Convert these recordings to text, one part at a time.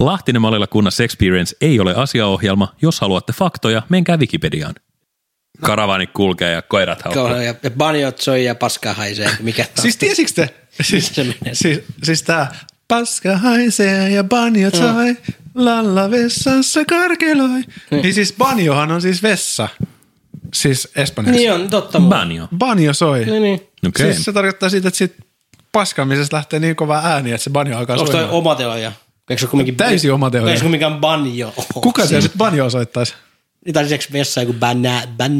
Lahtinen Malilla kunnassa Experience ei ole asiaohjelma. Jos haluatte faktoja, menkää Wikipediaan. Karavani kulkee ja koirat haukkaa. Ja, ja banjot soi ja paska haisee. Mikä? Siis tiesikö te? Siis, siis, siis tää paska haisee ja banjo soi, lalla vessassa karkeloi. Niin siis banjohan on siis vessa. Siis Espanjassa. niin on, totta. Banjo. Banjo soi. Niin, niin. Okei. Siis se tarkoittaa siitä, että sit paskamisesta lähtee niin kova ääni, että se banjo alkaa Onko toi soimaan. Eikö se ole kumminkin... Täysin oma teoria. Eikö se kumminkaan banjo? Kuka siellä sit banjoa soittaisi? Niin tai lisäksi vessa joku banna, ban...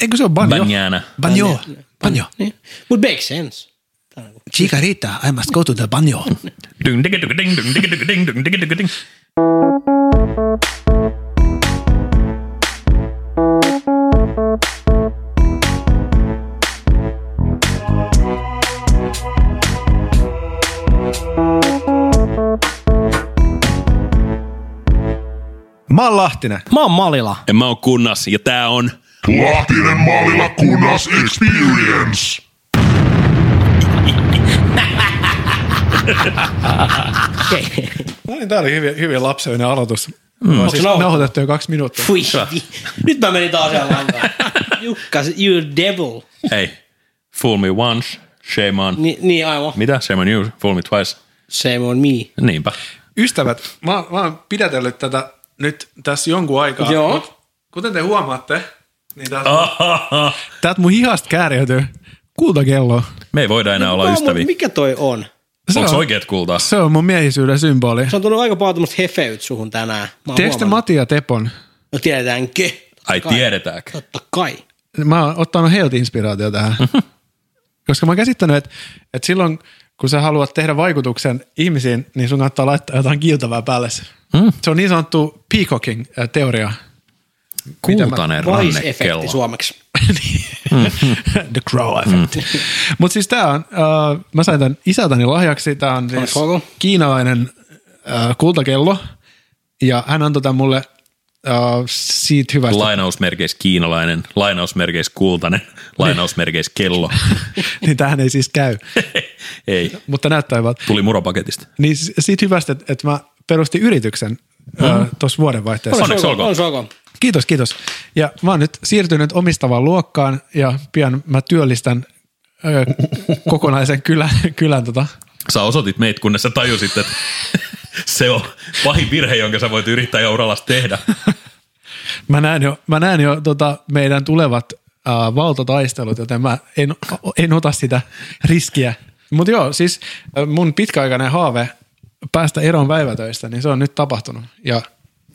Eikö se ole banjo? Banjana. Banjo. Banjo. Niin. Mut make sense. Niinku- Chicarita, I must go to the banjo. Oon Lahtinen. Mä oon Malila. Ja mä oon kunnas ja tää on... Lahtinen Mallila Kunnas Experience. No niin, tää oli hyvin, hyvin lapsellinen aloitus. Mm. Siis Onks nauhoitettu? nauhoitettu jo kaksi minuuttia. Fui. Nyt mä menin taas ihan lankaan. Jukka, you devil. Hei, fool me once, shame on... Ni, niin aivan. Mitä? Shame on you, fool me twice. Same on me. Niinpä. Ystävät, mä, mä oon pidätellyt tätä nyt tässä jonkun aikaa. Joo. Mut kuten te huomaatte, niin täältä, täältä mun hihasta kääriytyy kultakello. Me ei voida enää olla Kuka on- ystäviä. Mikä toi on? Se Onko on, oikeet kultaa? se on mun miehisyyden symboli. Se on tullut aika paljon tämmöistä hefeyt suhun tänään. Tiedätkö te huomannut. Mati ja Tepon? No tiedetäänkö? Ai Kai. tiedetäänkö? Totta kai. Mä oon ottanut heiltä inspiraatio tähän. Koska mä oon käsittänyt, että, että silloin kun sä haluat tehdä vaikutuksen ihmisiin, niin sun kannattaa laittaa jotain kiiltävää päälle. Mm. Se on niin sanottu peacocking-teoria. Kultainen rannekello. suomeksi. The Crow Effect. Mutta siis tää on, äh, mä sain tämän isältäni lahjaksi, tää on siis kiinalainen äh, kultakello, ja hän antoi tämän mulle äh, siitä hyvästä. Lainausmerkeissä kiinalainen, lainausmerkeissä kultainen, lainausmerkeissä kello. niin tähän ei siis käy, ei, mutta näyttää hyvältä. tuli muropaketista. Niin siitä hyvästä, että, että mä perustin yrityksen mm. tuossa vuodenvaihteessa. Onneksi olkoon. Onneksi olkoon. Kiitos, kiitos. Ja mä oon nyt siirtynyt omistavaan luokkaan ja pian mä työllistän ö, kokonaisen kylän, kylän tota, Sä osoitit meitä, kunnes sä tajusit, että se on pahin virhe, jonka sä voit yrittää ja urallas tehdä. Mä näen jo, mä näen jo tota meidän tulevat äh, valtataistelut, joten mä en, en ota sitä riskiä. Mutta joo, siis mun pitkäaikainen haave päästä eroon päivätöistä, niin se on nyt tapahtunut. Ja,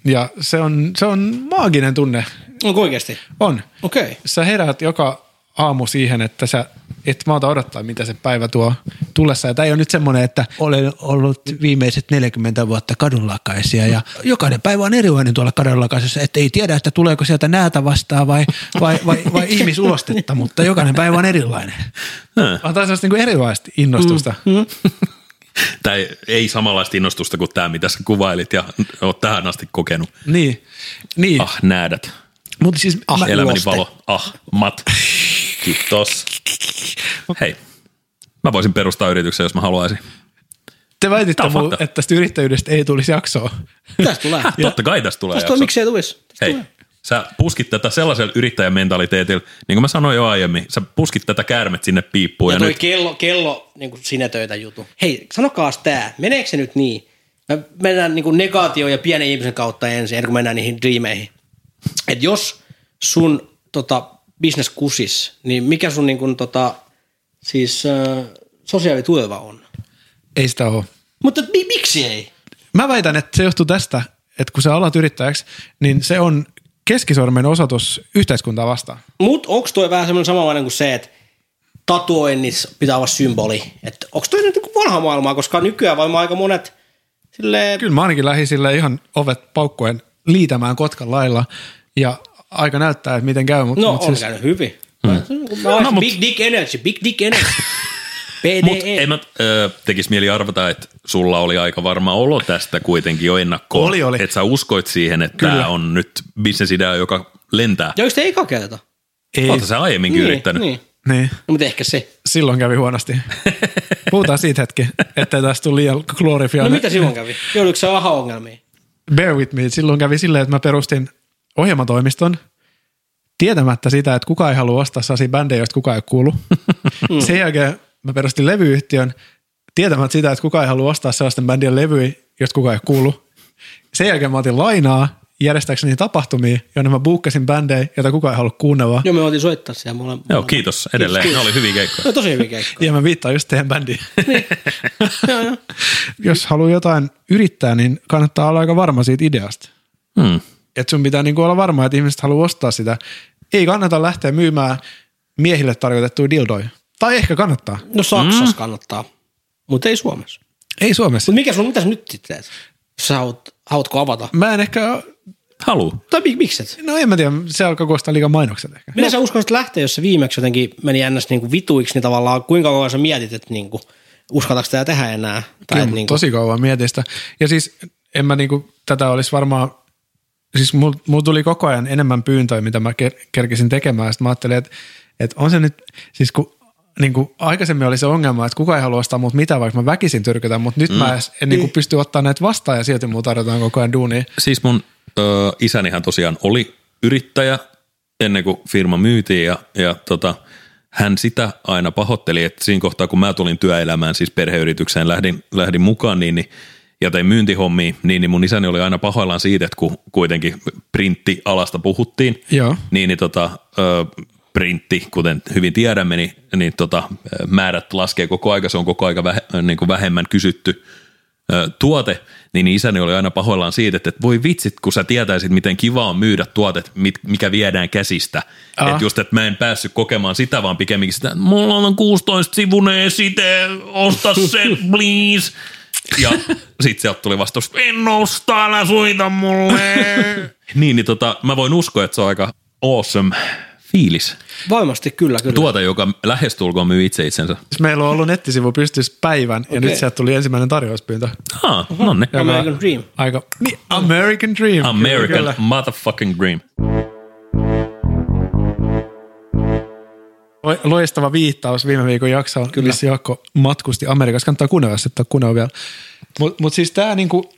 ja se, on, se on maaginen tunne. Onko oikeasti? On. Okei. Okay. Sä heräät joka aamu siihen, että sä et maata odottaa, mitä se päivä tuo tullessa. Ja tämä ei ole nyt semmoinen, että olen ollut viimeiset 40 vuotta kadunlakaisia ja jokainen päivä on erilainen tuolla kadunlakaisessa, että ei tiedä, että tuleeko sieltä näätä vastaan vai, vai, vai, vai ihmisulostetta, mutta jokainen päivä on erilainen. On taas sellaista niin erilaista innostusta. Mm. Tämä ei, ei samanlaista innostusta kuin tämä, mitä sä kuvailit ja oot tähän asti kokenut. Niin, niin. Ah, näädät. mutta siis Ah, mä, elämäni uloste. valo. Ah, mat. Kiitos. Hei, mä voisin perustaa yrityksen, jos mä haluaisin. te väititte, fakta. että tästä yrittäjyydestä ei tulisi jaksoa. Tästä tulee. Ja. Totta kai tästä tulee Tästä tulee, jakso. miksei tulisi. Tästä Hei, tulee. Sä puskit tätä sellaisella yrittäjämentaliteetilla, niin kuin mä sanoin jo aiemmin, sä puskit tätä käärmet sinne piippuun. Ja Ja, toi nyt, kello, kello niin kuin sinetöitä jutu. Hei, sanokaas tää, meneekö se nyt niin? Me mennään niin kuin negaatio ja pienen ihmisen kautta ensin, ennen kuin mennään niihin dreameihin. Et jos sun tota, business kusis, niin mikä sun niin kuin, tota, siis äh, sosiaalituleva on? Ei sitä ole. Mutta mi- miksi ei? Mä väitän, että se johtuu tästä, että kun sä alat yrittäjäksi, niin se on keskisormen osoitus yhteiskuntaa vastaan. Mut onko toi vähän semmoinen samanlainen kuin se, että tatuoinnissa pitää olla symboli? Että onko toi nyt niin vanha maailmaa, koska nykyään varmaan aika monet silleen, Kyllä mä ainakin lähdin sille ihan ovet paukkuen liitämään Kotkan lailla ja aika näyttää, että miten käy. Mutta No, mut on siis, käynyt hyvin. Hmm. No, No, mut- big dick energy, big dick energy. PDE. ei mä ö, tekisi mieli arvata, että sulla oli aika varma olo tästä kuitenkin jo ennakkoon. Oli, oli. Että sä uskoit siihen, että Kyllä. tämä on nyt bisnesidea, joka lentää. Ja onko te eka kerta? ei, Oletko sä aiemminkin Niin, yrittänyt? niin. Niin. No, mutta ehkä se. Silloin kävi huonosti. Puhutaan siitä hetki, ettei tästä tule liian No glorifioinen. mitä silloin kävi? Joudutko se aha-ongelmiin? Bear with me. Silloin kävi silleen, että mä perustin ohjelmatoimiston tietämättä sitä, että kukaan ei halua ostaa sellaisia bändejä, joista kukaan ei kuulu. Sen jälkeen mä perustin levyyhtiön tietämättä sitä, että kukaan ei halua ostaa sellaisten bändien levyjä, joista kukaan ei kuulu. Sen jälkeen mä otin lainaa järjestääkseni tapahtumia, jonne mä buukkasin bändejä, joita kukaan ei halua kuunnella. Joo, me voitiin soittaa siellä mulle. Joo, kiitos edelleen. Ne oli hyviä keikkoja. No tosi hyviä keikkoja. Ja mä viittaan just teidän bändiin. Jos haluaa jotain yrittää, niin kannattaa olla aika varma siitä ideasta. Hmm. Että sun pitää niinku olla varma, että ihmiset haluaa ostaa sitä. Ei kannata lähteä myymään miehille tarkoitettuja dildoja. Tai ehkä kannattaa. No Saksassa kannattaa, mutta ei Suomessa. Ei Suomessa. Mutta mikä sun, mitä sä nyt sitten teet? Sä haluat, haluatko avata? Mä en ehkä, Haluu. Tai mik, mikset? no en mä tiedä, se alkaa kuulostaa liikaa mainokset ehkä. Miten sä uskallisit lähteä, jos se viimeksi jotenkin meni ns. Niin vituiksi, niin tavallaan kuinka kauan sä mietit, että niin kuin, uskaltaako tätä tehdä enää? Tai Kyllä, että niin kuin, tosi kauan mietin sitä. Ja siis en mä niinku, tätä olisi varmaan, siis mulla mul tuli koko ajan enemmän pyyntöjä, mitä mä ker- kerkisin tekemään. Sitten mä ajattelin, että, että on se nyt, siis kun niin kuin aikaisemmin oli se ongelma, että kukaan ei halua ostaa mut mitään, vaikka mä väkisin tyrkytän, mutta nyt mm. mä edes, en niin kuin pysty ottaa näitä vastaan ja silti mulla tarjotaan koko ajan duunia. Siis mun ö, isänihän tosiaan oli yrittäjä ennen kuin firma myytiin ja, ja tota, hän sitä aina pahoitteli, että siinä kohtaa kun mä tulin työelämään, siis perheyritykseen lähdin, lähdin mukaan, niin, niin ja tein myyntihommia, niin, niin mun isäni oli aina pahoillaan siitä, että kun kuitenkin printtialasta puhuttiin, Joo. niin, niin tota, ö, printti, kuten hyvin tiedämme, niin, niin tota, määrät laskee koko aika, se on koko aika vähe, niin kuin vähemmän kysytty ö, tuote, niin isäni oli aina pahoillaan siitä, että, että voi vitsit, kun sä tietäisit, miten kiva on myydä tuotet, mit- mikä viedään käsistä. Ah. Että just, että mä en päässyt kokemaan sitä, vaan pikemminkin sitä, että mulla on 16 sivunen esite, osta se, please. Ja sit sieltä tuli vastaus, en osta, älä suita mulle. niin, niin tota, mä voin uskoa, että se on aika awesome fiilis. Varmasti kyllä, kyllä. Tuote, joka lähestulkoon myy itse itsensä. Siis meillä on ollut nettisivu pystyssä päivän ja Okei. nyt sieltä tuli ensimmäinen tarjouspyyntö. Ah, no ne. American Dream. Aika, niin, American Dream. American Kyllä, kyllä. motherfucking dream. Lo- Loistava viittaus viime viikon jaksoon, Kyllä. missä Jaakko matkusti Amerikassa. Kannattaa kuunnella, jos et ole kuunnella vielä. Mutta mut siis tämä niinku,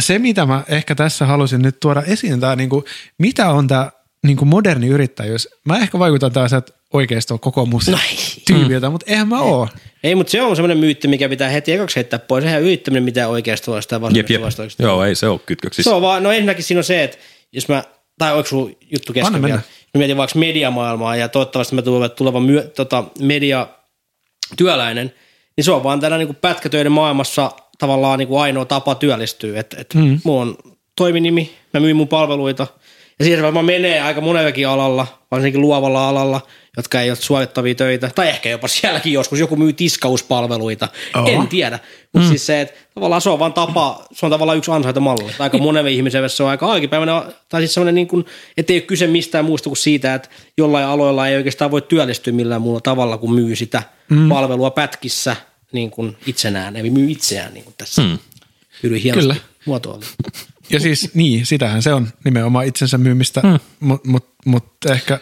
se, mitä mä ehkä tässä halusin nyt tuoda esiin, tämä niinku, mitä on tämä niinku moderni yrittäjyys. Mä ehkä vaikutan tällaiset oikeisto kokoomus No tyypiltä, mutta eihän mä oo. Ei, mutta se on semmoinen myytti, mikä pitää heti ekaksi heittää pois. Eihän yrittäminen mitään oikeasta vastaan vasemmista vastaan. Joo, ei se ole kytköksissä. Se on vaan, no ensinnäkin siinä on se, että jos mä, tai onko sun juttu kesken vielä? Mä mietin vaikka mediamaailmaa ja toivottavasti mä tulen tuleva myö, tota, mediatyöläinen, niin se on vaan tällä niin pätkätöiden maailmassa tavallaan niin ainoa tapa työllistyä. Että et mm. mulla on toiminimi, mä myyn mun palveluita ja siihen se varmaan menee aika monellakin alalla, varsinkin luovalla alalla, jotka ei ole suorittavia töitä, tai ehkä jopa sielläkin joskus joku myy tiskauspalveluita, Oho. en tiedä. Mutta mm. siis se, että tavallaan se on vaan tapa, se on tavallaan yksi ansaintamalli. Aika monelle ihmiselle se on aika arkipäivänä, tai siis semmoinen niin kuin, että ei ole kyse mistään muusta kuin siitä, että jollain aloilla ei oikeastaan voi työllistyä millään muulla tavalla, kuin myy sitä mm. palvelua pätkissä niin kuin itsenään, eli myy itseään niin kuin tässä. Mm. Kyllä. muotoilla. Ja siis niin, sitähän se on nimenomaan itsensä myymistä, mm. mutta mut, mut ehkä,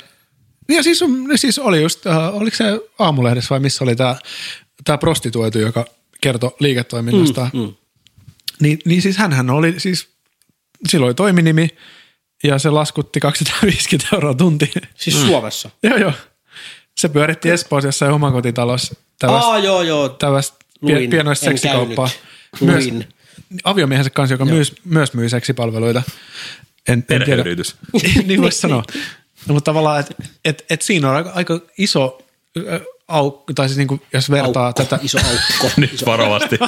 ja siis, siis oli just, uh, oliko se aamulehdessä vai missä oli tämä tää prostituoitu, joka kertoi liiketoiminnasta. Mm, mm. Niin, niin siis hänhän oli siis, sillä oli toiminimi ja se laskutti 250 euroa tunti. Siis mm. Suomessa. joo, joo. Se pyöritti Espoossa jossain omakotitalossa tällaista, Aa, joo, joo. tällaista pie, pienoista en seksikauppaa. Myös. Aviomiehensä kanssa, joka myös, myös myy seksipalveluita. En, en tiedä. Niin voisi sanoa. No, mutta tavallaan, että et, et siinä on aika, aika iso aukko, tai siis niin kuin, jos vertaa Aukko, tätä, iso aukko. Nyt varovasti.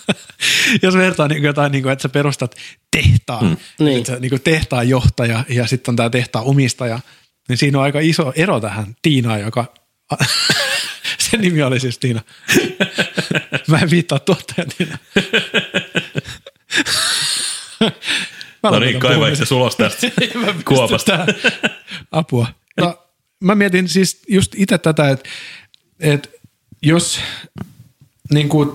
jos vertaa niin kuin jotain, niin kuin, että sä perustat tehtaan, mm. Niin. että sä, niin kuin tehtaan johtaja ja sitten on tämä tehtaan omistaja, niin siinä on aika iso ero tähän Tiinaan, joka, sen nimi oli siis Tiina. Mä en viittaa tuottajan Tiina. Mä No niin, kaiva itse sulos tästä kuopasta. tähän. Apua. No, mä mietin siis just itse tätä, että, että jos niin kuin,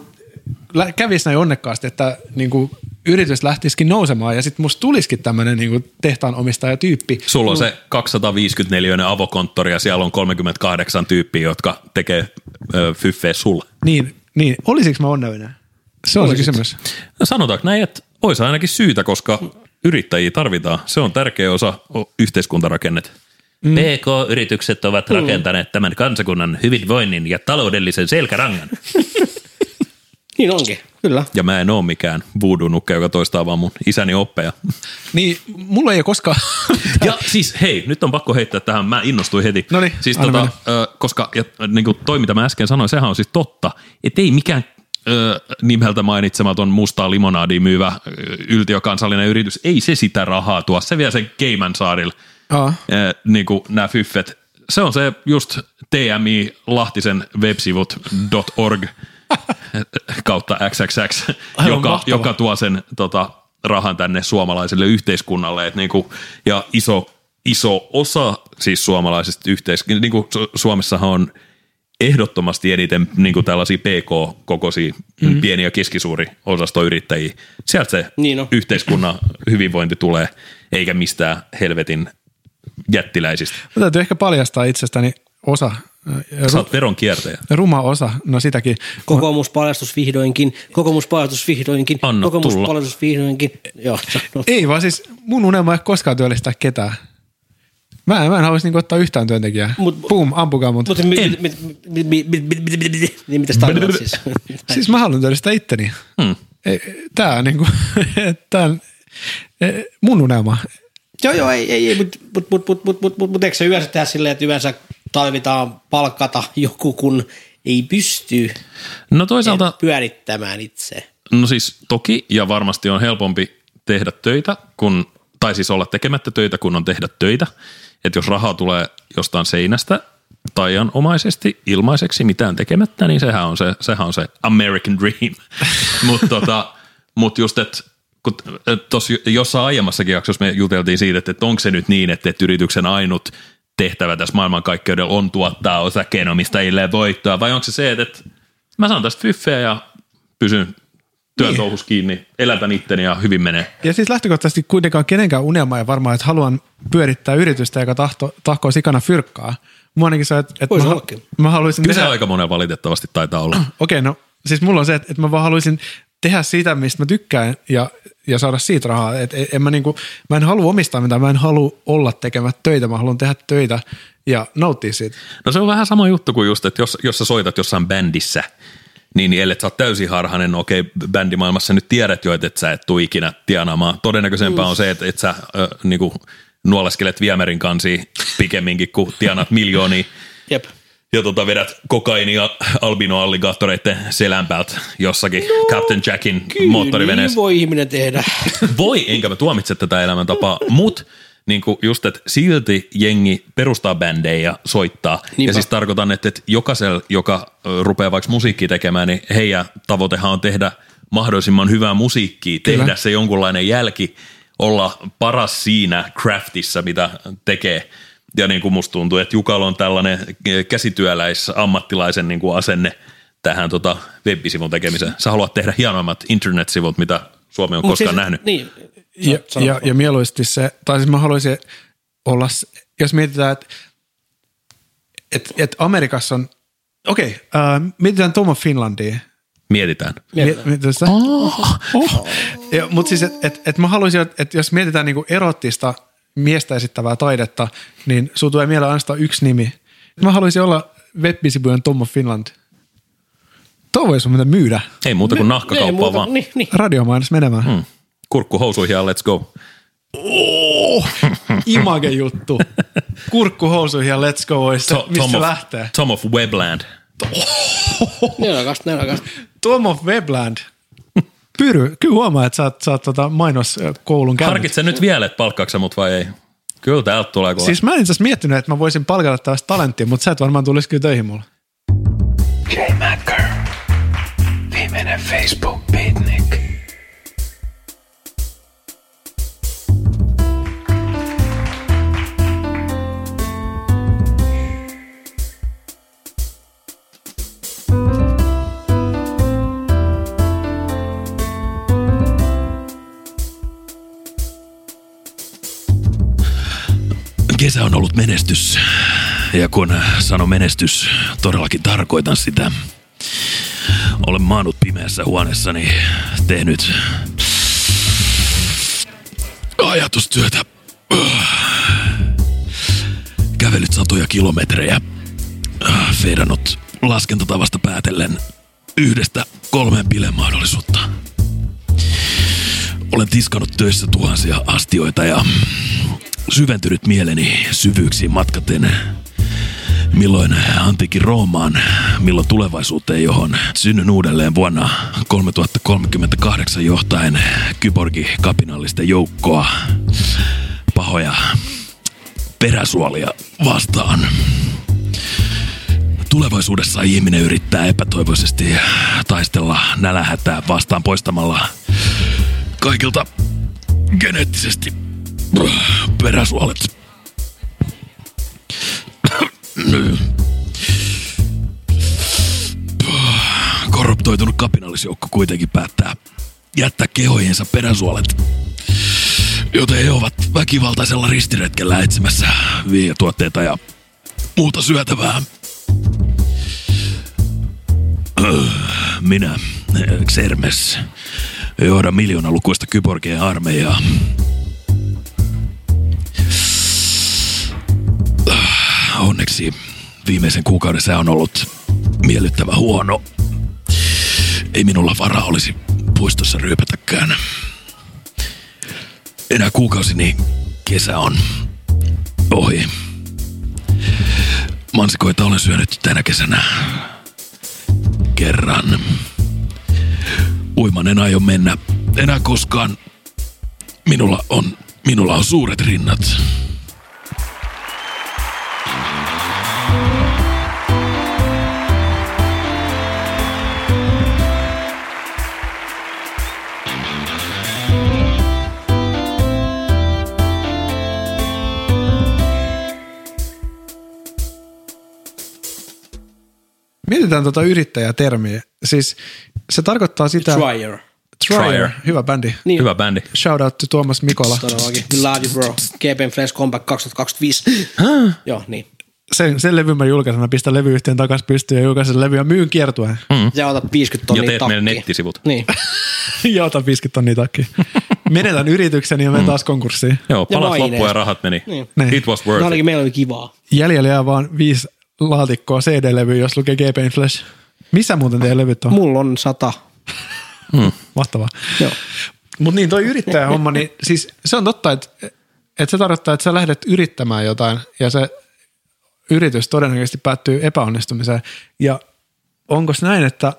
kävisi näin onnekkaasti, että niin kuin yritys lähtisikin nousemaan ja sitten musta tulisikin tämmöinen niin tehtaan omistajatyyppi. Sulla on se 250 avokonttori ja siellä on 38 tyyppiä, jotka tekee ö, fyffeä sulle. Niin, niin. olisiko mä onnellinen? Se on se kysymys. No sanotaanko näin, että olisi ainakin syytä, koska yrittäjiä tarvitaan. Se on tärkeä osa yhteiskuntarakennetta. Mm. PK-yritykset ovat rakentaneet tämän kansakunnan hyvinvoinnin ja taloudellisen selkärangan. Niin onkin, kyllä. Ja mä en oo mikään voodoo-nukke, joka toistaa vaan mun isäni oppeja. Niin, mulla ei ole koskaan... Ja siis hei, nyt on pakko heittää tähän, mä innostuin heti. Noniin, siis anna tota, koska ja, niin kuin toi, mitä mä äsken sanoin, sehän on siis totta, että ei mikään ö, nimeltä mainitsematon mustaa limonaadia myyvä yltiökansallinen yritys, ei se sitä rahaa tuo, se vie sen Caymansaarille, Aa. ö, niin kuin nämä fyffet. Se on se just TMI Lahtisen websivut .org kautta XXX, Aivan joka, joka tuo sen tota, rahan tänne suomalaiselle yhteiskunnalle. Et niinku, ja iso, iso osa siis suomalaisesta yhteiskunnasta, niin kuin Suomessahan on ehdottomasti eniten niin kuin tällaisia PK-kokoisia, mm. pieni- ja keskisuuri osastoyrittäjiä. Sieltä se Niin on. yhteiskunnan hyvinvointi tulee, eikä mistään helvetin jättiläisistä. Mä täytyy ehkä paljastaa itsestäni osa, Sä oot veronkiertäjä. ruma osa, no sitäkin. Kokoomus paljastus vihdoinkin, kokoomus paljastus vihdoinkin, Anna kokoomus tulla. paljastus vihdoinkin. Joo. Ei vaan siis mun unelma ei ole koskaan työllistää ketään. Mä en, mä en haluaisi niinku ottaa yhtään työntekijää. Mut- Boom, ampukaa mut. Mutta mit, mit, mit, mit, mit, mit, mit, mit, mit, mit, niin mitä sä tarkoitat siis? Siis mä haluan työllistää itteni. Hmm. Ei, Tää on niinku, tää on eh, mun unelma. Joo, joo, ei, ei, ei mutta mut, mut, mut, mut, mut, mut, mut, eikö se yleensä tehdä silleen, että yleensä tarvitaan palkata joku, kun ei pysty No toisaalta, pyörittämään itse. no siis toki ja varmasti on helpompi tehdä töitä, kun, tai siis olla tekemättä töitä, kun on tehdä töitä. Että jos rahaa tulee jostain seinästä taianomaisesti ilmaiseksi mitään tekemättä, niin sehän on se, sehän on se American dream. Mutta tota, mut just, että kun tuossa jossain aiemmassakin jaksossa me juteltiin siitä, että, että onko se nyt niin, että, että yrityksen ainut tehtävä tässä maailmankaikkeudella on tuottaa osakkeenomistajille voittoa, vai onko se se, että, että mä saan tästä fyffeä ja pysyn työn Niin. touhus kiinni, elätän itteni ja hyvin menee. Ja siis lähtökohtaisesti kuitenkaan kenenkään unelma ei varmaan, että haluan pyörittää yritystä, joka tahto, tahkoo sikana fyrkkaa. Mua ainakin se, että, että mä, mä haluaisin Kyllä se tehdä, aika monen valitettavasti taitaa olla. okei, no siis mulla on se, että, että mä vaan haluaisin tehdä sitä, mistä mä tykkään ja, ja saada siitä rahaa. Et, en mä, niinku, mä en halua omistaa mitään, mä en halua olla tekemättä töitä, mä haluan tehdä töitä ja nauttia siitä. No se on vähän sama juttu kuin just, että jos, jos sä soitat jossain bändissä, niin ellei sä oot täysin harhainen, no okei, bändimaailmassa nyt tiedät jo, että et sä et tuu ikinä tienaamaan. Todennäköisempää on se, että et sä ö, niinku, nuoleskelet viemärin kansi pikemminkin, kuin tienaat miljoonia Jep. Ja tota, vedät kokainia albino-alligaattoreiden selän päältä jossakin no, Captain Jackin moottoriveneessä. Niin voi ihminen tehdä. Voi, enkä mä tuomitse tätä elämäntapaa, mutta niin just, että silti jengi perustaa bändejä ja soittaa. Niinpä. Ja siis tarkoitan, että, että jokaisella, joka rupeaa vaikka musiikkia tekemään, niin heidän tavoitehan on tehdä mahdollisimman hyvää musiikkia, Kyllä. tehdä se jonkunlainen jälki, olla paras siinä craftissa, mitä tekee. Ja niin kuin musta tuntuu, että Jukalla on tällainen käsityöläis ammattilaisen niin kuin asenne tähän tota web-sivun tekemiseen. Sä haluat tehdä hienoimmat internet-sivut, mitä Suomi on Mut koskaan siis- nähnyt. Niin. Ja, ja, ja mieluisesti se, tai siis mä haluaisin olla, jos mietitään, että et, et Amerikassa on, okei, okay, äh, mietitään Tom of Finlandia. Mietitään. Mietitään. Mietitään sitä. Oh. Oh. Ja, mutta siis, että et, et mä haluaisin, että et jos mietitään niinku erottista miestä esittävää taidetta, niin sulla tulee mieleen ainoastaan yksi nimi. Mä haluaisin olla web-sivujen Tom of Finland. Tuo voisi mitä myydä. Ei muuta kuin Ei nahkakauppaa muuta- vaan. Niin, niin. Radiomainos menemään. Hmm. Kurkku housuihin ja let's go. Oh, image juttu. Kurkku housuihin ja let's go, olisi se, To- mistä Tom se of, lähtee. Tom of Webland. Nelokasta, nelokasta. Tom of Webland. Pyry, kyllä huomaa, että sä oot, sä oot tota mainoskoulun käynyt. Harkitse nyt vielä, että palkkaako sä mut vai ei. Kyllä täältä tulee kova. Siis mä en itse asiassa miettinyt, että mä voisin palkata tällaista talenttia, mutta sä et varmaan tulisi kyllä töihin mulle. J. Macker. Viimeinen Facebook Kesä on ollut menestys. Ja kun sanon menestys, todellakin tarkoitan sitä. Olen maannut pimeässä huoneessani, tehnyt ajatustyötä. Kävellyt satoja kilometrejä. Feidannut laskentatavasta päätellen yhdestä kolmeen bilemahdollisuutta. Olen tiskannut töissä tuhansia astioita ja syventynyt mieleni syvyyksiin matkaten. Milloin antiikin Roomaan, milloin tulevaisuuteen, johon synnyn uudelleen vuonna 3038 johtaen kyborgi-kapinallisten joukkoa pahoja peräsuolia vastaan. Tulevaisuudessa ihminen yrittää epätoivoisesti taistella nälähätää vastaan poistamalla kaikilta geneettisesti peräsuolet. Korruptoitunut kapinallisjoukko kuitenkin päättää jättää kehojensa peräsuolet, joten he ovat väkivaltaisella ristiretkellä etsimässä viiatuotteita ja muuta syötävää. Minä, Xermes, johdan miljoonalukuista kyborgien armeijaa. Onneksi viimeisen kuukauden sää on ollut miellyttävä huono. Ei minulla varaa olisi puistossa ryöpätäkään. Enää kuukausi, niin kesä on ohi. Mansikoita olen syönyt tänä kesänä kerran. Uiman en aio mennä enää koskaan. Minulla on, minulla on suuret rinnat. Mietitään tuota yrittäjätermiä. Siis se tarkoittaa sitä... Trier. Trier. Trier. Hyvä bändi. Niin. Hyvä bändi. Shout out to Tuomas Mikola. Todellakin. We love you bro. GPM Flash Comeback 2025. Joo, niin. Sen, sen levyn mä julkaisen. Mä pistän levyyhtiön takas pystyyn ja julkaisen levy ja myyn kiertueen. Mm. Ja otat 50 tonnia Ja teet takkiin. nettisivut. Niin. ja otan 50 tonnia takkiin. Menetän yritykseni ja menen taas konkurssiin. Joo, palat loppuun ja rahat meni. Niin. Niin. It was No worth ainakin it. meillä oli kivaa. Jäljellä jää vaan viisi laatikkoa CD-levyä, jos lukee GP in Flash. Missä muuten teidän levyt on? Mulla on sata. Mahtavaa. Joo. Mutta niin toi yrittäjähomma, niin siis se on totta, että, että se tarkoittaa, että sä lähdet yrittämään jotain ja se yritys todennäköisesti päättyy epäonnistumiseen. Ja onko näin, että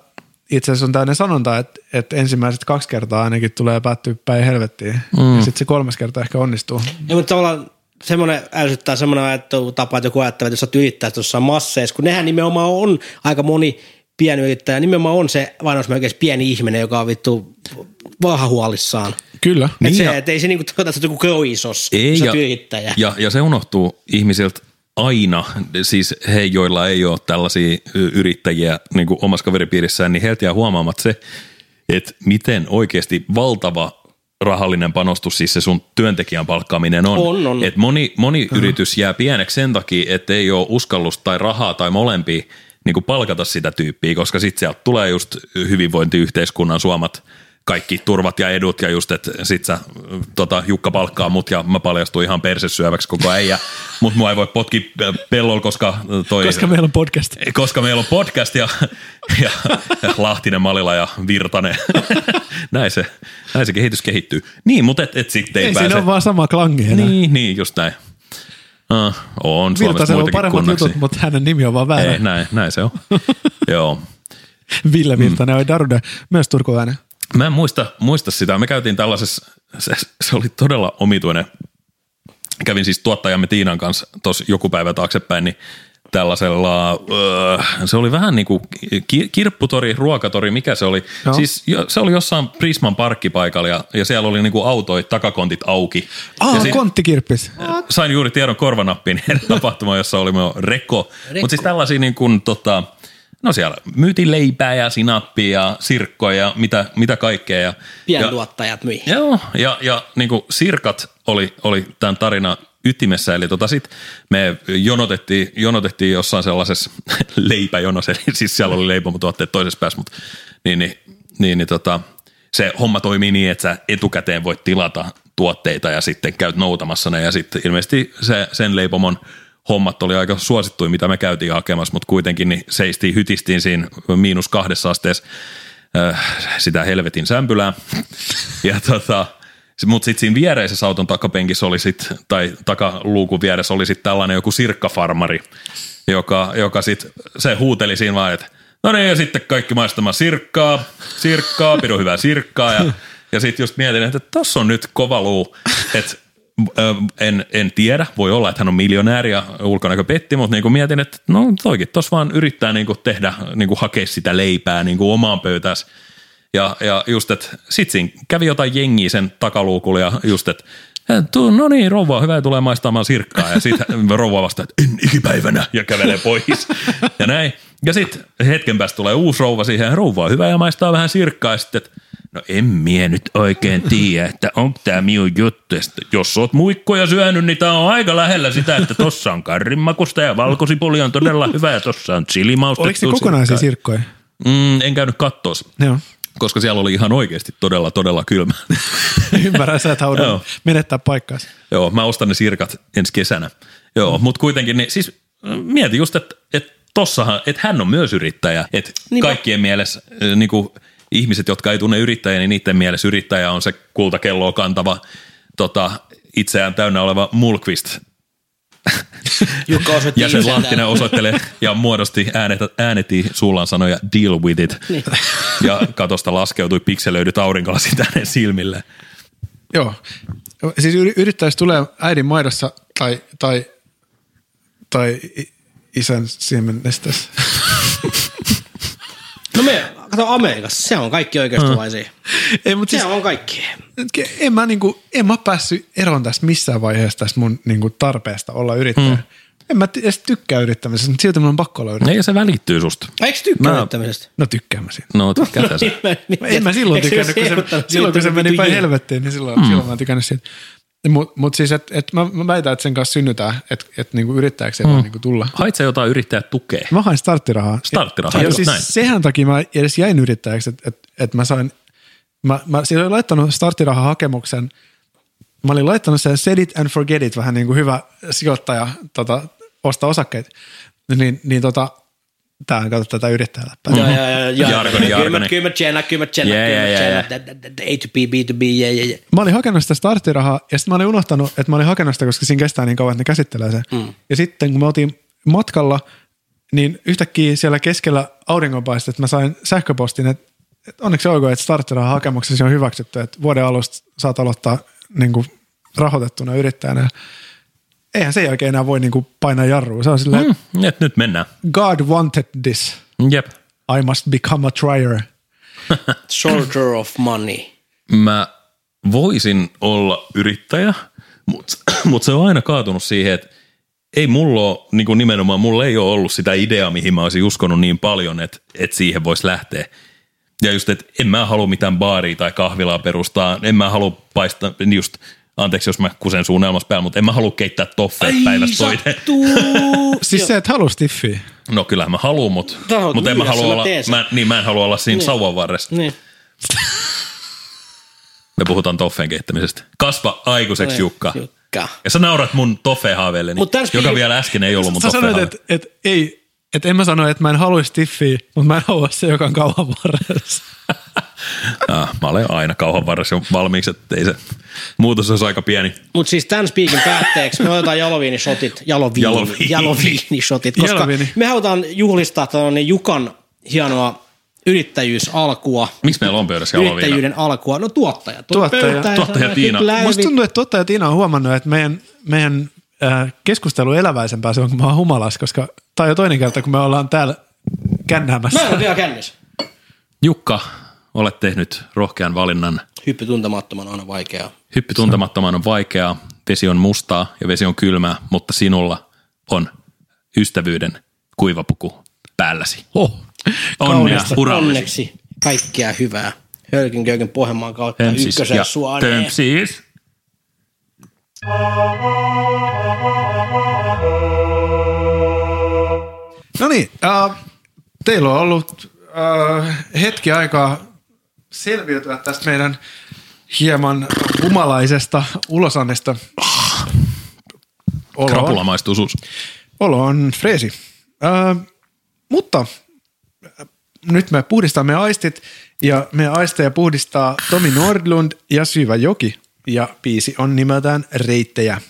itse asiassa on tämmöinen sanonta, että, että ensimmäiset kaksi kertaa ainakin tulee päättyä päin helvettiin mm. ja sitten se kolmas kerta ehkä onnistuu. Ja mutta tavallaan semmoinen ärsyttää semmoinen ajattelutapa, että joku ajattelee, että jos sä oot yrittäjä tuossa masseissa, kun nehän nimenomaan on aika moni pienyrittäjä, nimenomaan on se vanhusmerkeissä pieni ihminen, joka on vittu vahahuolissaan. Kyllä. Niin Niin et se, ja- et ei se niinku tarkoita, että joku kroisos, Ei, ja, yrittäjä. ja, ja se unohtuu ihmisiltä aina, siis he, joilla ei ole tällaisia yrittäjiä niin kuin omassa kaveripiirissään, niin heiltä jää huomaamat se, että miten oikeasti valtava rahallinen panostus, siis se sun työntekijän palkkaaminen on. On, on. Et moni, moni yritys jää pieneksi sen takia, että ei ole uskallusta tai rahaa tai molempia niin kuin palkata sitä tyyppiä, koska sitten sieltä tulee just hyvinvointiyhteiskunnan suomat kaikki turvat ja edut ja just, että sit sä tota, Jukka palkkaa mut ja mä paljastun ihan persesyöväksi koko äijä, mut mua ei voi potki pellolla, koska toi... Koska meillä on podcast. koska meillä on podcast ja, ja, ja Lahtinen, Malila ja Virtanen. näin, se, näin se kehitys kehittyy. Niin, mutta et, et sitten ei, Ei pääse. siinä ole vaan sama klangi enää. Niin, niin, just näin. Uh, on Suomessa Virtasella on muitakin paremmat kunnaksi. jutut, mutta hänen nimi on vaan väärä. Ei, näin, näin se on. Joo. Ville Virtanen mm. Darude, myös turkulainen. Mä en muista, muista sitä. Me käytiin tällaisessa, se, se oli todella omituinen. Kävin siis tuottajamme Tiinan kanssa tuossa joku päivä taaksepäin, niin tällaisella, öö, se oli vähän niin kuin ki- kirpputori, ruokatori, mikä se oli. Joo. Siis se oli jossain Prisman parkkipaikalla ja, ja siellä oli niin kuin autoit, takakontit auki. Aa, ja konttikirppis. sain juuri tiedon korvanappiin tapahtuma, jossa oli myös rekko. Mutta siis tällaisia niin kuin, tota, no siellä myytiin leipää ja sinappia ja sirkkoja ja mitä, mitä kaikkea. Ja, ja, Pientuottajat myi. Joo, ja, ja niin kuin sirkat oli, oli tämän tarinan ytimessä. Eli tota sit me jonotettiin, jonotettiin jossain sellaisessa leipäjonossa, eli siis siellä oli leipomotuotteet toisessa päässä, mutta niin, niin, niin, niin tota, se homma toimii niin, että sä etukäteen voit tilata tuotteita ja sitten käyt noutamassa ne ja sitten ilmeisesti se, sen leipomon hommat oli aika suosittuja, mitä me käytiin hakemassa, mutta kuitenkin niin seistiin, hytistiin siinä miinus kahdessa asteessa äh, sitä helvetin sämpylää. Ja tota, mutta sitten siinä viereisessä auton takapenkissä oli sit, tai takaluukun vieressä oli sitten tällainen joku sirkkafarmari, joka, joka sitten, se huuteli siinä vaan, että no niin, ja sitten kaikki maistamaan sirkkaa, sirkkaa, pidun hyvää sirkkaa, ja, ja sitten just mietin, että tossa on nyt kova luu, että en, en tiedä, voi olla, että hän on miljonääri ja ulkonäkö petti, mutta niin mietin, että no toikin tuossa vaan yrittää niin kuin tehdä, niin kuin hakea sitä leipää niin kuin omaan pöytäänsä. Ja, ja just, että sit siinä kävi jotain jengiä sen takaluukulla ja just, että no niin, rouva, hyvä, tulee maistamaan sirkkaa. Ja sitten rouva vastaa, että en ikipäivänä, ja kävelee pois. Ja näin. Ja sitten hetken päästä tulee uusi rouva siihen, rouva hyvä ja maistaa vähän sirkkaa. Ja sitten, että no en mie nyt oikein tiedä, että onko tämä minun juttu. Jos oot muikkoja syönyt, niin tämä on aika lähellä sitä, että tossa on karrimakusta ja valkosipuli on todella hyvä ja tossa on chilimaustettu Oliko se kokonaisia sirkkoja? Mm, en käynyt kattoos, Joo. koska siellä oli ihan oikeasti todella, todella kylmä. Ymmärrän, sä et Joo. menettää paikkaasi. Joo, mä ostan ne sirkat ensi kesänä. Joo, mm. mutta kuitenkin, niin, siis mieti just, että et tossahan, että hän on myös yrittäjä. Että Niinpä. kaikkien mielessä äh, niin kuin ihmiset, jotka ei tunne yrittäjää, niin niiden mielessä yrittäjä on se kultakelloa kantava, tota, itseään täynnä oleva mulkvist. Jukka osoitti Jäsen itseltään. Lahtinen osoittelee ja muodosti äänet, ääneti suullaan sanoja deal with it. Niin. Ja katosta laskeutui pikselöidyt aurinkolasit hänen silmille. Joo. Siis yri- yrittäjästä tulee äidin maidossa tai, tai, tai isän siemennestässä. No me, kato Amerikassa, se on kaikki oikeistolaisia. Ei, mutta Se siis, on kaikki. en mä, niinku, en mä päässyt eroon tästä missään vaiheessa tästä mun niinku, tarpeesta olla yrittäjä. Mm. En mä edes tykkää yrittämisestä, mutta silti mun on pakko olla yrittäjä. Ja se välittyy susta. Eikö tykkää Mä- yrittämisestä? No tykkään mä siitä. No, tykkää se. En mä silloin Eikö se tykännyt, kun se, silloin kun se meni päin helvettiin, niin silloin, mm. silloin mä oon tykännyt siitä. Mutta mut siis, että et mä, mä väitän, että sen kanssa synnytään, että et niinku yrittäjäksi ei mm. voi niinku tulla. Hait sä jotain yrittäjää tukea? Mä hain starttirahaa. Starttirahaa, Ja siis näin. sehän takia mä edes jäin yrittäjäksi, että et, et mä sain, mä, mä siis olin laittanut starttirahahakemuksen, mä olin laittanut sen set it and forget it, vähän niin kuin hyvä sijoittaja tota, ostaa osakkeita. Niin, niin tota, tää kato tätä yrittäjällä. Joo, joo, joo, joo. Jargoni, Kyllä mä- jargoni. Kyllä mä tjänä, kyllä mä Jee, kyllä mä A to B, B to B, jee, jee, jee. Mä olin hakenut sitä starttirahaa ja sitten mä olin unohtanut, että mä olin hakenut sitä, koska siinä kestää niin kauan, että ne käsittelee sen. Mm. Ja sitten kun me oltiin matkalla, niin yhtäkkiä siellä keskellä auringonpaistetta mä sain sähköpostin, että, että onneksi olkoon, että starttirahan hakemuksesi on hyväksytty, että vuoden alusta saat aloittaa niin kuin rahoitettuna yrittäjänä. Ja Eihän sen jälkeen enää voi niin kuin painaa jarrua. Se on silleen, mm. Mm, et nyt mennään. God wanted this. Jep. I must become a trier. Soldier of money. Mä voisin olla yrittäjä, mutta mut se on aina kaatunut siihen, että ei mulla ole, niin kuin nimenomaan mulla ei ole ollut sitä ideaa, mihin mä olisin uskonut niin paljon, että, että siihen voisi lähteä. Ja just, että en mä halua mitään baaria tai kahvilaa perustaa, en mä halua paistaa, just, anteeksi jos mä kusen suunnelmassa päällä, mutta en mä halua keittää toffeet päivästä toinen. Siis se, että halus stiffiä. No kyllähän mä haluan, mutta, Sä mutta en mä halua olla, mä, niin mä en halua olla siinä Niin. sauvan varressa. Niin. Me puhutaan toffeen keittämisestä. Kasva aikuiseksi Niin, Jukka. Jukka. Ja sä naurat mun Mut tän joka vielä äsken ei ollut mun Sä toffeen sanoit, että, että ei, että en mä sano, että mä en halua stiffiä, mutta mä en halua se, joka on kauan varressa. Ah, mä olen aina kauhan varressa jo valmiiksi, että ei se muutos olisi aika pieni. Mutta siis tämän spiikin päätteeksi me otetaan jaloviinishotit, jaloviini, Jaloviini. jaloviinishotit, koska Jaloviini. me halutaan juhlistaa tuonne Jukan hienoa yrittäjyysalkua, Miksi meillä on pöydässä jaloviina? yrittäjyyden alkua. No tuottaja. Tuottaja. ja Tuottaja Tiina. "Lähde Musta tuntuu, että tuottaja Tiina on huomannut, että meidän, meidän äh, keskustelu eläväisempää se on, kun mä oon humalas, koska tämä on jo toinen kerta, kun me ollaan täällä kännäämässä. Mä en ole vielä kännissä. Jukka, olet tehnyt rohkean valinnan. Hyppy tuntemattoman on vaikeaa. Hyppy tuntemattoman on vaikeaa, vesi on mustaa ja vesi on kylmää, mutta sinulla on ystävyyden kuivapuku päälläsi. Oh, Onnea Kaunista, Onneksi kaikkea hyvää. Hölkin Köykin Pohjanmaan kautta tömsis ykkösen ja suoneen. Tömsis. No niin, äh, teillä on ollut äh, hetki aikaa selviytyä tästä meidän hieman humalaisesta ulosannesta. Olo Krapula maistuu sus. olo on freesi. Äh, mutta äh, nyt me puhdistamme aistit ja me aisteja puhdistaa Tomi Nordlund ja Syvä Joki ja biisi on nimeltään Reittejä.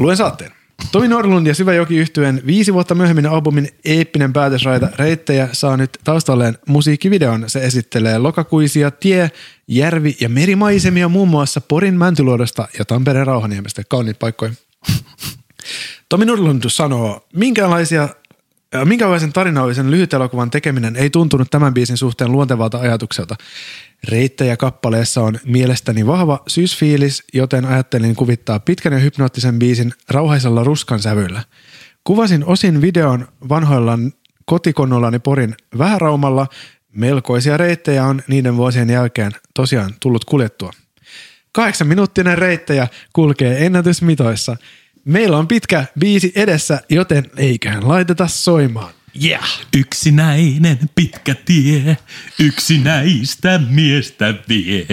Luen saatteen. Tomi Norlund ja Syvä Joki yhtyen viisi vuotta myöhemmin albumin eeppinen päätösraita Reittejä saa nyt taustalleen musiikkivideon. Se esittelee lokakuisia tie, järvi- ja merimaisemia muun muassa Porin Mäntyluodosta ja Tampereen Rauhaniemestä. Kauniit paikkoja. Tomi Nordlund sanoo, minkälaisia Minkälaisen tarinallisen lyhytelokuvan tekeminen ei tuntunut tämän biisin suhteen luontevalta ajatukselta. Reittejä kappaleessa on mielestäni vahva syysfiilis, joten ajattelin kuvittaa pitkän ja hypnoottisen biisin rauhaisella ruskan sävyllä. Kuvasin osin videon vanhoilla kotikonnollani Porin vähäraumalla. Melkoisia reittejä on niiden vuosien jälkeen tosiaan tullut kuljettua. Kahdeksan minuuttinen reittejä kulkee ennätysmitoissa. Meillä on pitkä biisi edessä, joten eiköhän laiteta soimaan. Yeah! Yksinäinen pitkä tie, yksinäistä miestä vie.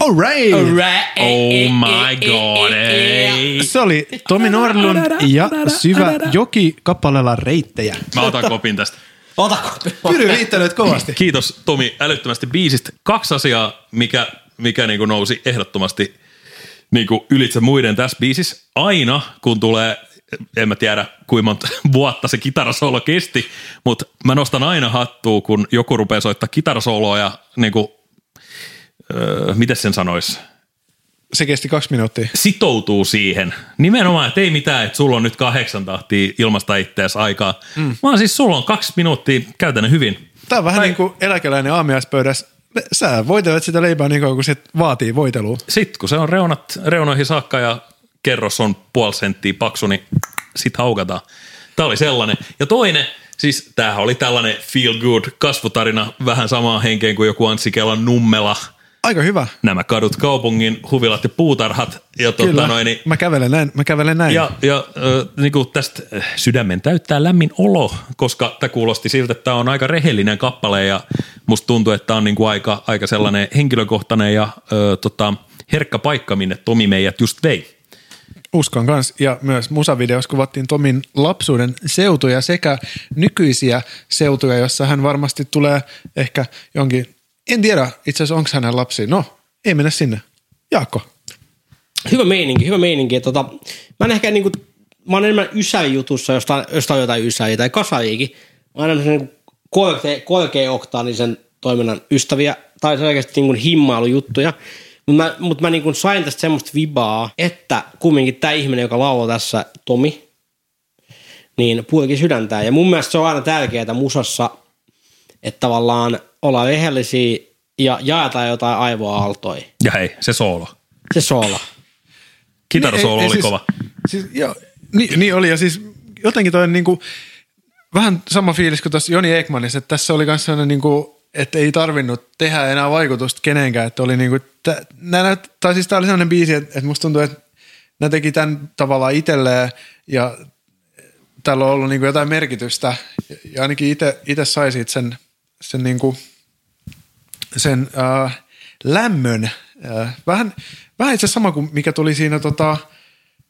All right. Oh my god, ei. Se oli Tomi Norlund ja Syvä joki kappaleella reittejä. Mä otan kopin tästä. Otako? Pyry riittänyt kovasti. Kiitos Tomi älyttömästi biisistä. Kaksi asiaa, mikä, mikä niin kuin nousi ehdottomasti niin kuin ylitse muiden tässä biisissä. Aina kun tulee, en mä tiedä kuinka monta vuotta se kitarasolo kesti, mutta mä nostan aina hattua, kun joku rupeaa soittaa kitarasoloa ja niin kuin, öö, miten sen sanoisi, Se kesti kaksi minuuttia. sitoutuu siihen. Nimenomaan, että ei mitään, että sulla on nyt kahdeksan tahtia ilmasta ittees aikaa, mm. vaan siis sulla on kaksi minuuttia käytännön hyvin. Tämä on vähän Tai- niin kuin eläkeläinen aamiaispöydässä. Sä voitelet sitä leipää niin kauan, kun se vaatii voitelua. Sitten kun se on reunat, reunoihin saakka ja kerros on puoli senttiä paksu, niin sit haukataan. Tämä oli sellainen. Ja toinen, siis tämähän oli tällainen feel good kasvutarina, vähän samaa henkeen kuin joku Anssi Kelan Nummela. Aika hyvä. Nämä kadut kaupungin, huvilat ja puutarhat. Ja tota Kyllä. noin, niin Mä kävelen näin. Mä kävelen näin. Ja, ja äh, niin kuin tästä äh, sydämen täyttää lämmin olo, koska tämä kuulosti siltä, että tämä on aika rehellinen kappale ja musta tuntuu, että tämä on niin kuin aika, aika sellainen henkilökohtainen ja äh, tota, herkkä paikka, minne Tomi meidät just vei. Uskon kanssa. Ja myös musavideossa kuvattiin Tomin lapsuuden seutuja sekä nykyisiä seutuja, jossa hän varmasti tulee ehkä jonkin, en tiedä itse asiassa onko hänen lapsi. No, ei mennä sinne. Jaakko. Hyvä meininki, hyvä meininki. Tota, mä en ehkä niinku, mä oon enemmän ysäjutussa, josta, josta on jotain ysäjiä tai kasaajikin. Mä oon enemmän niinku kolkeoktaanisen toiminnan ystäviä tai selkeästi niinku himmailujuttuja. Mutta mä, mut mä niinku sain tästä semmoista vibaa, että kumminkin tämä ihminen, joka laulaa tässä, Tomi, niin puolikin sydäntää. Ja mun mielestä se on aina tärkeää musassa, että tavallaan ollaan rehellisiä ja jaetaan jotain aivoaaltoja. Ja hei, se soolo. Se soola. Kitarasoolo Ei- ei oli siis- kova. Siis, joo, niin, niin oli ja siis jotenkin toi niinku, vähän sama fiilis kuin tuossa Joni Ekmanissa, että tässä oli myös sellainen niinku, että ei tarvinnut tehdä enää vaikutusta kenenkään, että oli niinku, tä, nää, tai siis tämä oli sellainen biisi, että, että musta tuntuu, että nämä teki tämän tavallaan itselleen ja tällä on ollut niinku jotain merkitystä ja ainakin itse sai siitä sen, sen, niinku, sen äh, lämmön. Äh, vähän, vähän itse sama kuin mikä tuli siinä tota,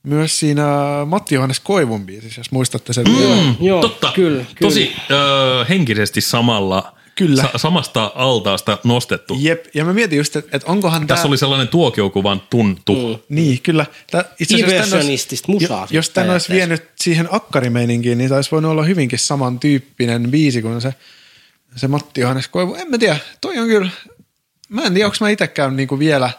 myös siinä Matti Johannes Koivun biisissä, jos muistatte sen. Mm. Joo, Totta, kyllä, kyllä. tosi ö, henkisesti samalla, Kyllä. Sa- samasta altaasta nostettu. Jep, ja mä mietin just, että, että onkohan Tässä tää... oli sellainen tuokiokuvan tuntu. Mm. Niin, kyllä. Tää, itse Impressionistista musaa jo- Jos tän olisi vienyt siihen akkarimeininkiin, niin taisi voinut olla hyvinkin samantyyppinen biisi kuin se, se Matti Johannes Koivu. En mä tiedä, toi on kyllä, mä en tiedä, onko mä itsekään niinku vielä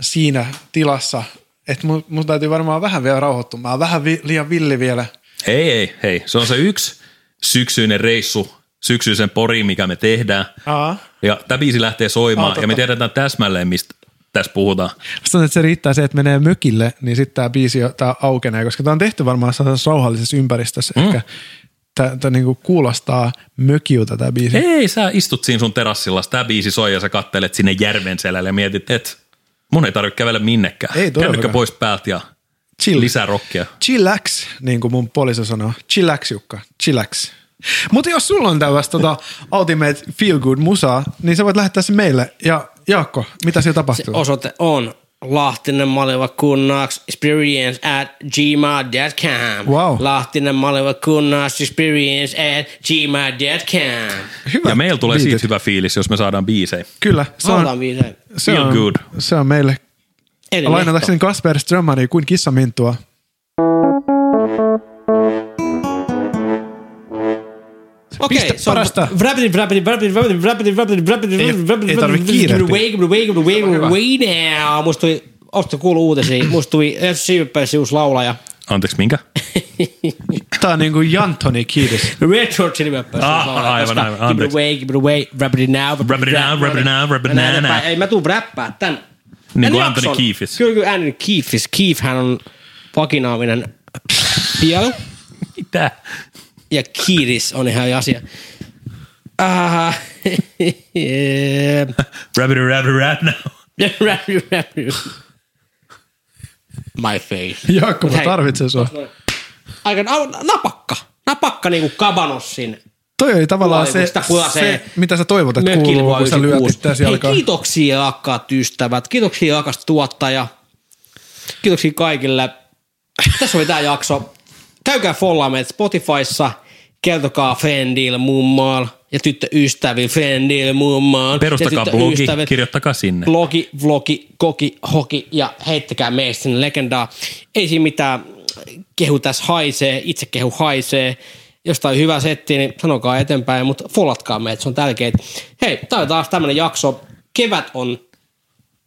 siinä tilassa, että mun, mun täytyy varmaan vähän vielä rauhoittua. Mä oon vähän vi, liian villi vielä. Ei, ei, hei. Se on se yksi syksyinen reissu, syksyisen pori, mikä me tehdään. Aa. Ja tämä biisi lähtee Aa, soimaan totta. ja me tiedetään täsmälleen, mistä tässä puhutaan. Sanon, että se riittää se, että menee mökille, niin sitten tämä biisi tää aukenee, koska tämä on tehty varmaan sellaisessa rauhallisessa ympäristössä. Mm. Ehkä tämä niinku kuulostaa mökiltä tämä biisi. Ei, sä istut siinä sun terassilla, tämä biisi soi ja sä kattelet sinne järven selälle ja mietit, että mun ei tarvitse kävellä minnekään. Ei todellakaan. Kännykkä pois päältä ja Chill. lisää rockia. Chillax, niin kuin mun poliisi sanoo. Chillax, Jukka. Chillax. Mutta jos sulla on tällaista tota, Ultimate Feel Good musaa, niin sä voit lähettää se meille. Ja Jaakko, mitä siellä Se tapahtuu? osoite on Lahtinen Maliva Kunnaks experience at gmail.com. Wow. Lahtinen Maliva Kunnaks experience at gmail.com. Hyvä. Ja meillä tulee siitä biitit. hyvä fiilis, jos me saadaan biisejä. Kyllä, se on, viiseen. se Feel on, good. se on meille Eli lainatakseni Kasper Strömmari kuin kissaminttua. Okei, Pistä se on parasta. Ei- ei tarvi kiirehtiä. Musta tuli, ootte kuullut uutisia, musta tuli Siivipäissi uusi laulaja. Anteeksi, minkä? Tää on niinku Jantoni Kiedis. Red Short Chili Peppers. Ah, uusi laulaja, aivan, aivan, Give it anteeksi. away, give it away, rapidi now. Rap it now, rap it now, rap it now. Ei, mä tuun räppää tän. Niin kuin Anthony. Kiefis. Kyllä, kyllä Anthony Kiefis. Kiefhän on vakinaaminen pielu. Mitä? Ja Kiedis on ihan asia. Ah, Rabbit rabbit rat now. My face. Jaakko, mä tarvitsen sua. Aika napakka. Napakka niinku Kabanossin Toi oli tavallaan se, pulasee se, mitä sä toivot, että kuuluu, kun sä lyöt 96. itseäsi Hei, jalkaan. kiitoksia rakkaat ystävät. Kiitoksia rakas tuottaja. Kiitoksia kaikille. Tässä oli tämä jakso. Käykää follaa meitä Spotifyssa. Kertokaa friendille mummaal ja tyttöystäville friendille mummaal. Perustakaa blogi, kirjoittakaa sinne. Blogi, vlogi, koki, hoki ja heittäkää meistä sinne legendaa. Ei siinä mitään. Kehu tässä haisee, itse kehu haisee. Jos tää on hyvä setti, niin sanokaa eteenpäin, mutta follatkaa meitä, se on tärkeää. Hei, tää on taas tämmönen jakso. Kevät on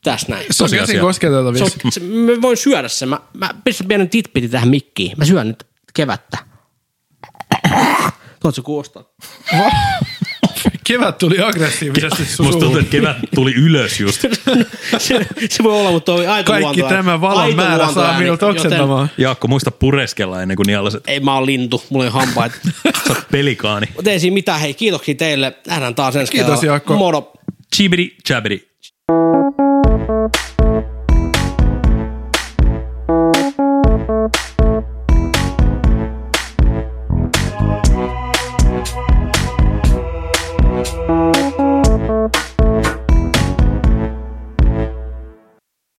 tässä näin. Se on käsin kosketeltavissa. mä voin syödä sen. Mä, mä pistän pienen titpitin tähän mikkiin. Mä syön nyt kevättä. Tuot se kuulostaa. Kevät tuli aggressiivisesti sun Musta tuntuu, että kevät tuli uli just. se, se, voi olla, mutta toi aito Kaikki luontoääni. tämä valon Aito määrä saa minut joten oksentamaan. Jaakko, muista pureskella ennen kuin nialaset. Ei mä oon lintu, mulla ei ole hampaita. Sä oot pelikaani. Mutta ei siinä mitään. Hei, kiitoksia teille. Nähdään taas ensi Kiitos, kerralla. Jaakko. Moro. Chibidi chabidi.